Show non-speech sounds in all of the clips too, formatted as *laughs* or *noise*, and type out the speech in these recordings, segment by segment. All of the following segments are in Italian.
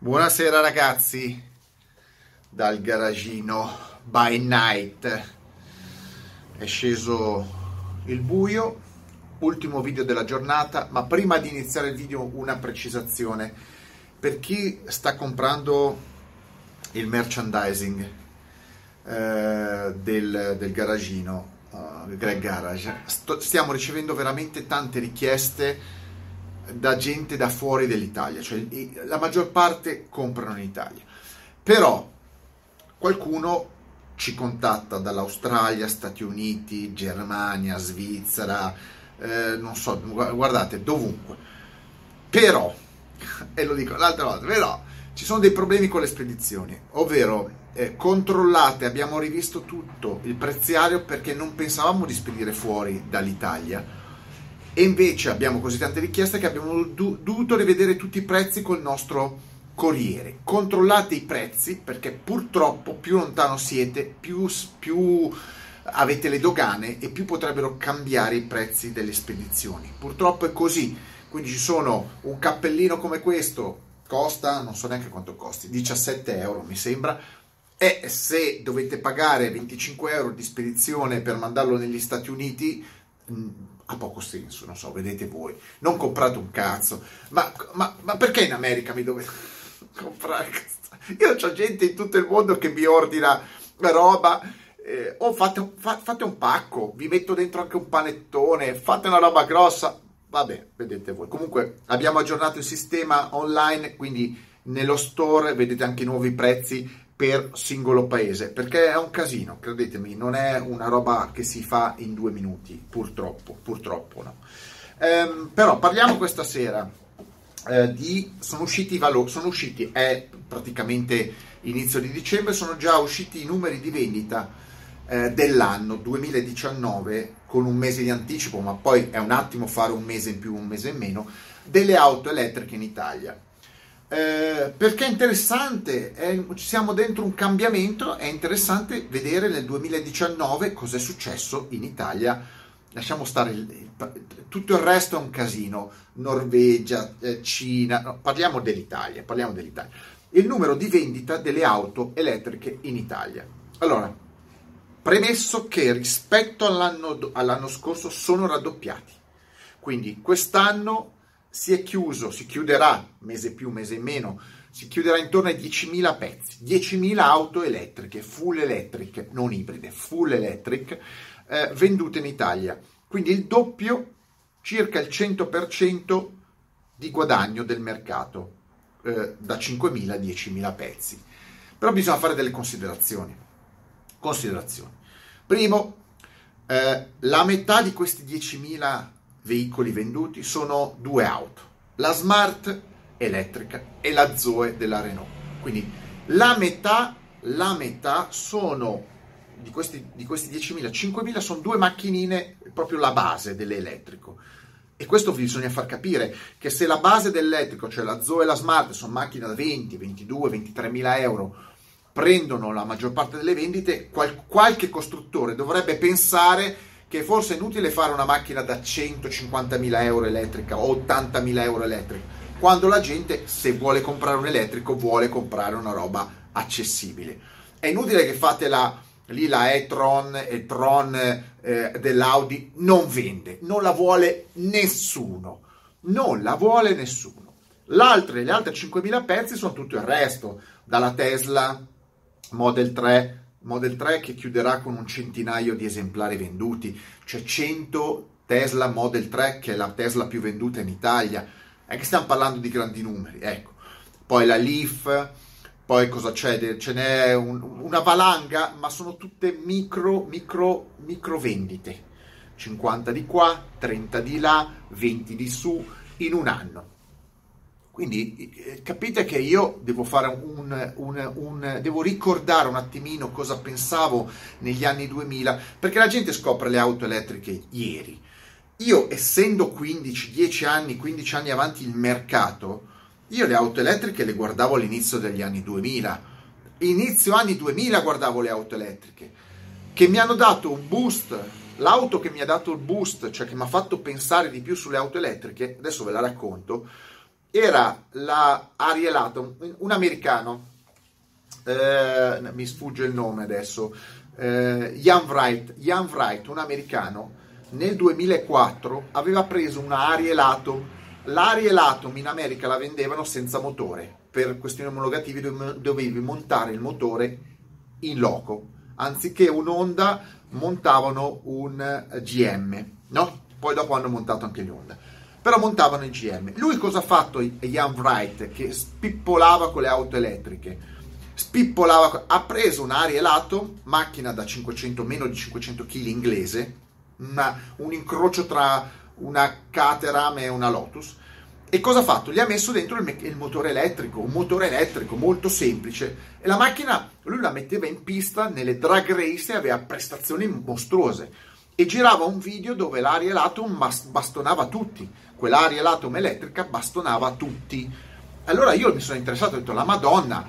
Buonasera ragazzi dal garagino by night. È sceso il buio, ultimo video della giornata, ma prima di iniziare il video una precisazione. Per chi sta comprando il merchandising eh, del, del, garagino, uh, Greg Garage, sto, stiamo ricevendo veramente tante richieste da gente da fuori dell'Italia, cioè la maggior parte comprano in Italia. Però qualcuno ci contatta dall'Australia, Stati Uniti, Germania, Svizzera, eh, non so, guardate, dovunque. Però, *laughs* e lo dico l'altra volta, però ci sono dei problemi con le spedizioni, ovvero eh, controllate, abbiamo rivisto tutto il preziario perché non pensavamo di spedire fuori dall'Italia e invece abbiamo così tante richieste che abbiamo do- dovuto rivedere tutti i prezzi col nostro corriere. Controllate i prezzi perché purtroppo più lontano siete, più, più avete le dogane e più potrebbero cambiare i prezzi delle spedizioni. Purtroppo è così. Quindi ci sono un cappellino come questo, costa, non so neanche quanto costi, 17 euro mi sembra, e se dovete pagare 25 euro di spedizione per mandarlo negli Stati Uniti, ha poco senso, non so, vedete voi. Non comprate un cazzo. Ma, ma, ma perché in America mi dovete *laughs* comprare? Io ho gente in tutto il mondo che mi ordina roba. Eh, o fate, fa, fate un pacco, vi metto dentro anche un panettone, fate una roba grossa. Vabbè, vedete voi. Comunque abbiamo aggiornato il sistema online, quindi nello store vedete anche i nuovi prezzi per singolo paese, perché è un casino, credetemi, non è una roba che si fa in due minuti, purtroppo, purtroppo no. Ehm, però parliamo questa sera eh, di, sono usciti i valori, sono usciti, è praticamente inizio di dicembre, sono già usciti i numeri di vendita eh, dell'anno 2019 con un mese di anticipo, ma poi è un attimo fare un mese in più, un mese in meno, delle auto elettriche in Italia. Eh, perché è interessante, è, siamo dentro un cambiamento, è interessante vedere nel 2019 cosa è successo in Italia. Lasciamo stare il, il, tutto il resto è un casino, Norvegia, eh, Cina, no, parliamo dell'Italia, parliamo dell'Italia. Il numero di vendita delle auto elettriche in Italia. Allora, premesso che rispetto all'anno, all'anno scorso sono raddoppiati, quindi quest'anno si è chiuso, si chiuderà mese più, mese meno, si chiuderà intorno ai 10.000 pezzi, 10.000 auto elettriche, full electric, non ibride, full electric, eh, vendute in Italia. Quindi il doppio, circa il 100% di guadagno del mercato, eh, da 5.000 a 10.000 pezzi. Però bisogna fare delle considerazioni. Considerazioni. Primo, eh, la metà di questi 10.000 veicoli venduti sono due auto, la Smart elettrica e la Zoe della Renault. Quindi la metà, la metà sono di questi, di questi 10.000, 5.000 sono due macchinine, proprio la base dell'elettrico. E questo bisogna far capire che se la base dell'elettrico, cioè la Zoe e la Smart, sono macchine da 20, 22, 23 mila euro, prendono la maggior parte delle vendite, qual- qualche costruttore dovrebbe pensare che forse è inutile fare una macchina da 150.000 euro elettrica o 80.000 euro elettrica, quando la gente se vuole comprare un elettrico vuole comprare una roba accessibile. È inutile che fate la, lì la e-tron, e-tron eh, dell'Audi, non vende, non la vuole nessuno, non la vuole nessuno. L'altre, le altre 5.000 pezzi sono tutto il resto, dalla Tesla Model 3 Model 3 che chiuderà con un centinaio di esemplari venduti, cioè 100 Tesla Model 3 che è la Tesla più venduta in Italia. È che stiamo parlando di grandi numeri, ecco. Poi la Leaf, poi cosa c'è? Ce n'è un, una valanga, ma sono tutte micro, micro, micro vendite. 50 di qua, 30 di là, 20 di su in un anno. Quindi eh, capite che io devo, fare un, un, un, devo ricordare un attimino cosa pensavo negli anni 2000, perché la gente scopre le auto elettriche ieri. Io, essendo 15, 10 anni, 15 anni avanti il mercato, io le auto elettriche le guardavo all'inizio degli anni 2000. Inizio anni 2000 guardavo le auto elettriche, che mi hanno dato un boost. L'auto che mi ha dato il boost, cioè che mi ha fatto pensare di più sulle auto elettriche, adesso ve la racconto, era la Ariel Atom, un americano, eh, mi sfugge il nome adesso, eh, Jan, Wright, Jan Wright, un americano, nel 2004 aveva preso una Ariel Atom, l'Ariel Atom in America la vendevano senza motore, per questioni omologativi dovevi montare il motore in loco, anziché un'onda montavano un GM, no? Poi dopo hanno montato anche gli Honda però montavano il GM. Lui cosa ha fatto Ian Wright che spippolava con le auto elettriche? Spippolava, ha preso un Ariel Atom, macchina da 500, meno di 500 kg inglese, una, un incrocio tra una Caterham e una Lotus. E cosa ha fatto? Gli ha messo dentro il, il, motore elettrico, un motore elettrico molto semplice. E la macchina lui la metteva in pista nelle drag race e aveva prestazioni mostruose. E girava un video dove l'Ariel Atom bastonava tutti quell'aria l'atom elettrica bastonava tutti. Allora io mi sono interessato, ho detto la Madonna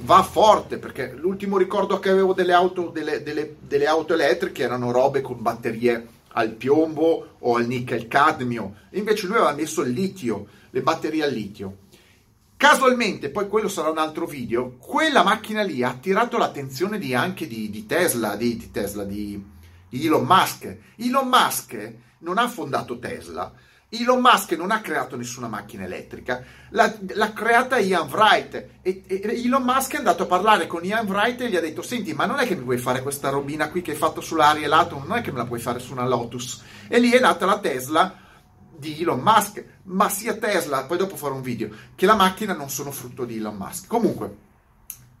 va forte perché l'ultimo ricordo che avevo delle auto, delle, delle, delle auto elettriche erano robe con batterie al piombo o al nickel cadmio, invece lui aveva messo il litio, le batterie al litio. Casualmente, poi quello sarà un altro video, quella macchina lì ha attirato l'attenzione di, anche di, di Tesla, di, di Tesla, di Elon Musk. Elon Musk non ha fondato Tesla, Elon Musk non ha creato nessuna macchina elettrica, l'ha, l'ha creata Ian Wright. E, e, Elon Musk è andato a parlare con Ian Wright e gli ha detto senti ma non è che mi vuoi fare questa robina qui che hai fatto sull'Ariel Atom, non è che me la puoi fare su una Lotus. E lì è nata la Tesla di Elon Musk, ma sia Tesla, poi dopo farò un video, che la macchina non sono frutto di Elon Musk. Comunque,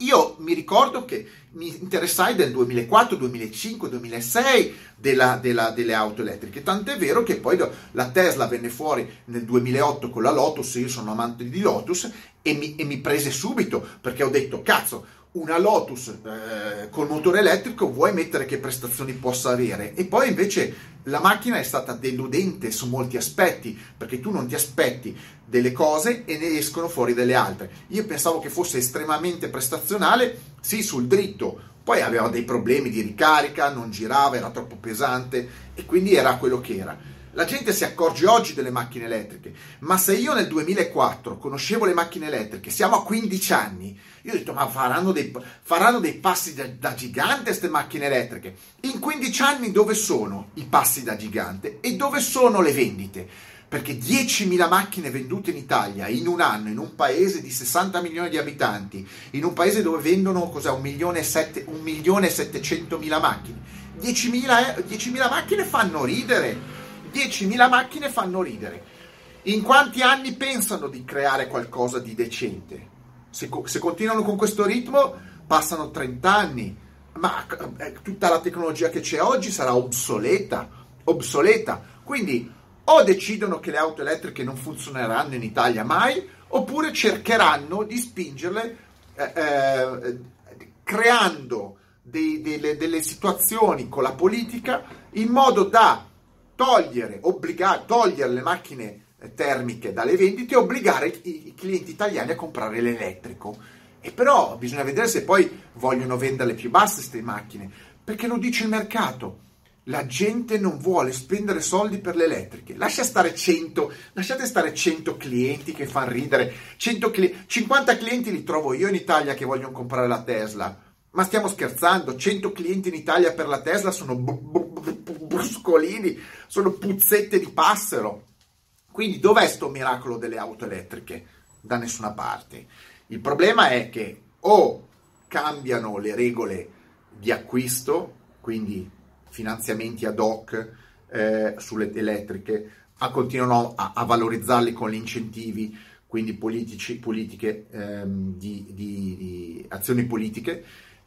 io mi ricordo che mi interessai del 2004, 2005, 2006 della, della, delle auto elettriche, tant'è vero che poi la Tesla venne fuori nel 2008 con la Lotus, io sono amante di Lotus, e mi, e mi prese subito perché ho detto, cazzo, una Lotus eh, col motore elettrico vuoi mettere che prestazioni possa avere? E poi invece la macchina è stata deludente su molti aspetti perché tu non ti aspetti delle cose e ne escono fuori delle altre. Io pensavo che fosse estremamente prestazionale sì sul dritto. Poi aveva dei problemi di ricarica non girava era troppo pesante e quindi era quello che era la gente si accorge oggi delle macchine elettriche, ma se io nel 2004 conoscevo le macchine elettriche, siamo a 15 anni, io ho detto ma faranno dei, faranno dei passi da, da gigante queste macchine elettriche. In 15 anni dove sono i passi da gigante e dove sono le vendite? Perché 10.000 macchine vendute in Italia in un anno, in un paese di 60 milioni di abitanti, in un paese dove vendono cos'è, 1 milione e 700 mila macchine, 10.000, 10.000 macchine fanno ridere 10.000 macchine fanno ridere. In quanti anni pensano di creare qualcosa di decente? Se, se continuano con questo ritmo, passano 30 anni, ma eh, tutta la tecnologia che c'è oggi sarà obsoleta, obsoleta. Quindi o decidono che le auto elettriche non funzioneranno in Italia mai, oppure cercheranno di spingerle eh, eh, creando dei, delle, delle situazioni con la politica in modo da togliere, obbligare, togliere le macchine termiche dalle vendite e obbligare i, i clienti italiani a comprare l'elettrico. E però bisogna vedere se poi vogliono venderle più basse queste macchine, perché lo dice il mercato. La gente non vuole spendere soldi per le elettriche. Lascia stare 100, lasciate stare 100 clienti che fanno ridere. 100 cli- 50 clienti li trovo io in Italia che vogliono comprare la Tesla. Ma stiamo scherzando? 100 clienti in Italia per la Tesla sono bu- bu- bu- bruscolini, sono puzzette di passero. Quindi dov'è sto miracolo delle auto elettriche? Da nessuna parte. Il problema è che o cambiano le regole di acquisto, quindi finanziamenti ad hoc eh, sulle elettriche, a, continuano a, a, valorizzarli con gli incentivi, quindi politici, politiche, ehm, di, di, di azioni politiche,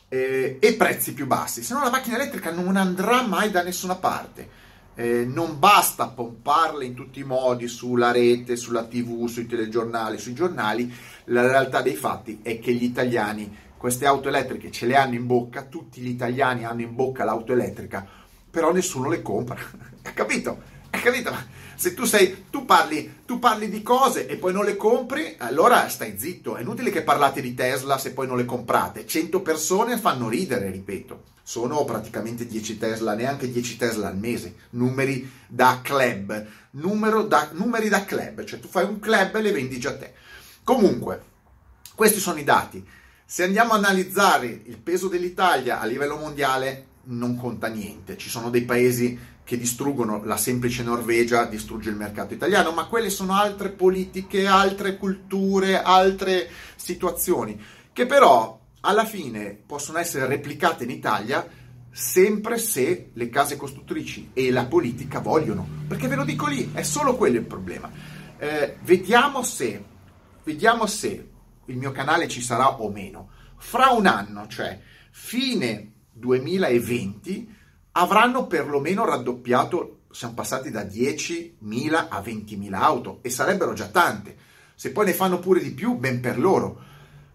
eh, e prezzi più bassi, se no la macchina elettrica non andrà mai da nessuna parte. Eh, non basta pomparle in tutti i modi sulla rete, sulla tv, sui telegiornali, sui giornali, la realtà dei fatti è che gli italiani queste auto elettriche ce le hanno in bocca, tutti gli italiani hanno in bocca l'auto elettrica, però nessuno le compra. *laughs* Capito? Hai capito? Se tu, sei, tu, parli, tu parli di cose e poi non le compri, allora stai zitto. È inutile che parlate di Tesla se poi non le comprate. 100 persone fanno ridere, ripeto. Sono praticamente 10 Tesla, neanche 10 Tesla al mese. Numeri da club. Da, numeri da club. Cioè tu fai un club e le vendi già te. Comunque, questi sono i dati. Se andiamo a analizzare il peso dell'Italia a livello mondiale, non conta niente. Ci sono dei paesi che distruggono la semplice Norvegia, distrugge il mercato italiano, ma quelle sono altre politiche, altre culture, altre situazioni, che però alla fine possono essere replicate in Italia sempre se le case costruttrici e la politica vogliono, perché ve lo dico lì, è solo quello il problema. Eh, vediamo se, vediamo se il mio canale ci sarà o meno. Fra un anno, cioè fine 2020, avranno perlomeno raddoppiato, siamo passati da 10.000 a 20.000 auto e sarebbero già tante. Se poi ne fanno pure di più, ben per loro.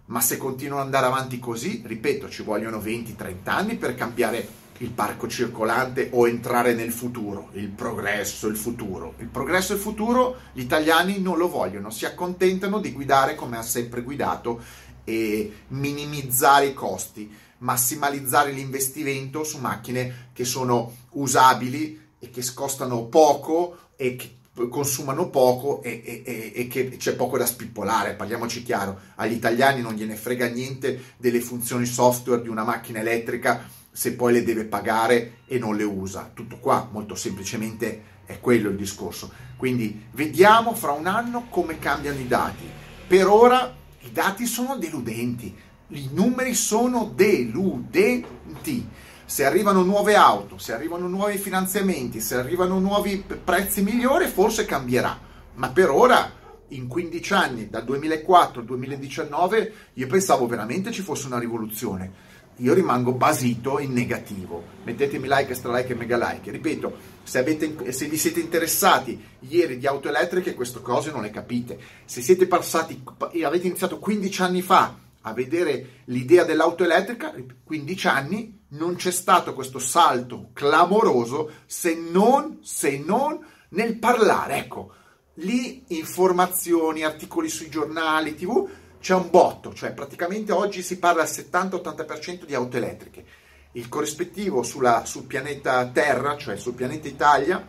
Ma se continuano ad andare avanti così, ripeto, ci vogliono 20-30 anni per cambiare il parco circolante o entrare nel futuro, il progresso, il futuro. Il progresso e il futuro gli italiani non lo vogliono, si accontentano di guidare come ha sempre guidato e minimizzare i costi massimalizzare l'investimento su macchine che sono usabili e che costano poco e che consumano poco e, e, e, che c'è poco da spippolare, parliamoci chiaro, agli italiani non gliene frega niente delle funzioni software di una macchina elettrica se poi le deve pagare e non le usa. Tutto qua, molto semplicemente è quello il discorso. Quindi vediamo fra un anno come cambiano i dati. Per ora i dati sono deludenti, i numeri sono deludenti. Se arrivano nuove auto, se arrivano nuovi finanziamenti, se arrivano nuovi prezzi migliori, forse cambierà. Ma per ora, in 15 anni, dal 2004 al 2019, io pensavo veramente ci fosse una rivoluzione. Io rimango basito in negativo. Mettetemi like, like e mega like. Ripeto, se, avete, se vi siete interessati ieri di auto elettriche, queste cose non le capite. Se siete passati e avete iniziato 15 anni fa a vedere l'idea dell'auto elettrica, 15 anni, non c'è stato questo salto clamoroso se non, se non nel parlare. Ecco, lì informazioni, articoli sui giornali, tv, c'è un botto, cioè praticamente oggi si parla al 70-80% di auto elettriche. Il corrispettivo sulla, sul pianeta Terra, cioè sul pianeta Italia,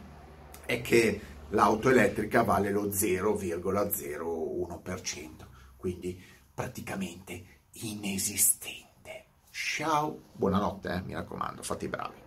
è che l'auto elettrica vale lo 0,01%. Quindi praticamente inesistente. Ciao, buonanotte, eh, mi raccomando, fate i bravi.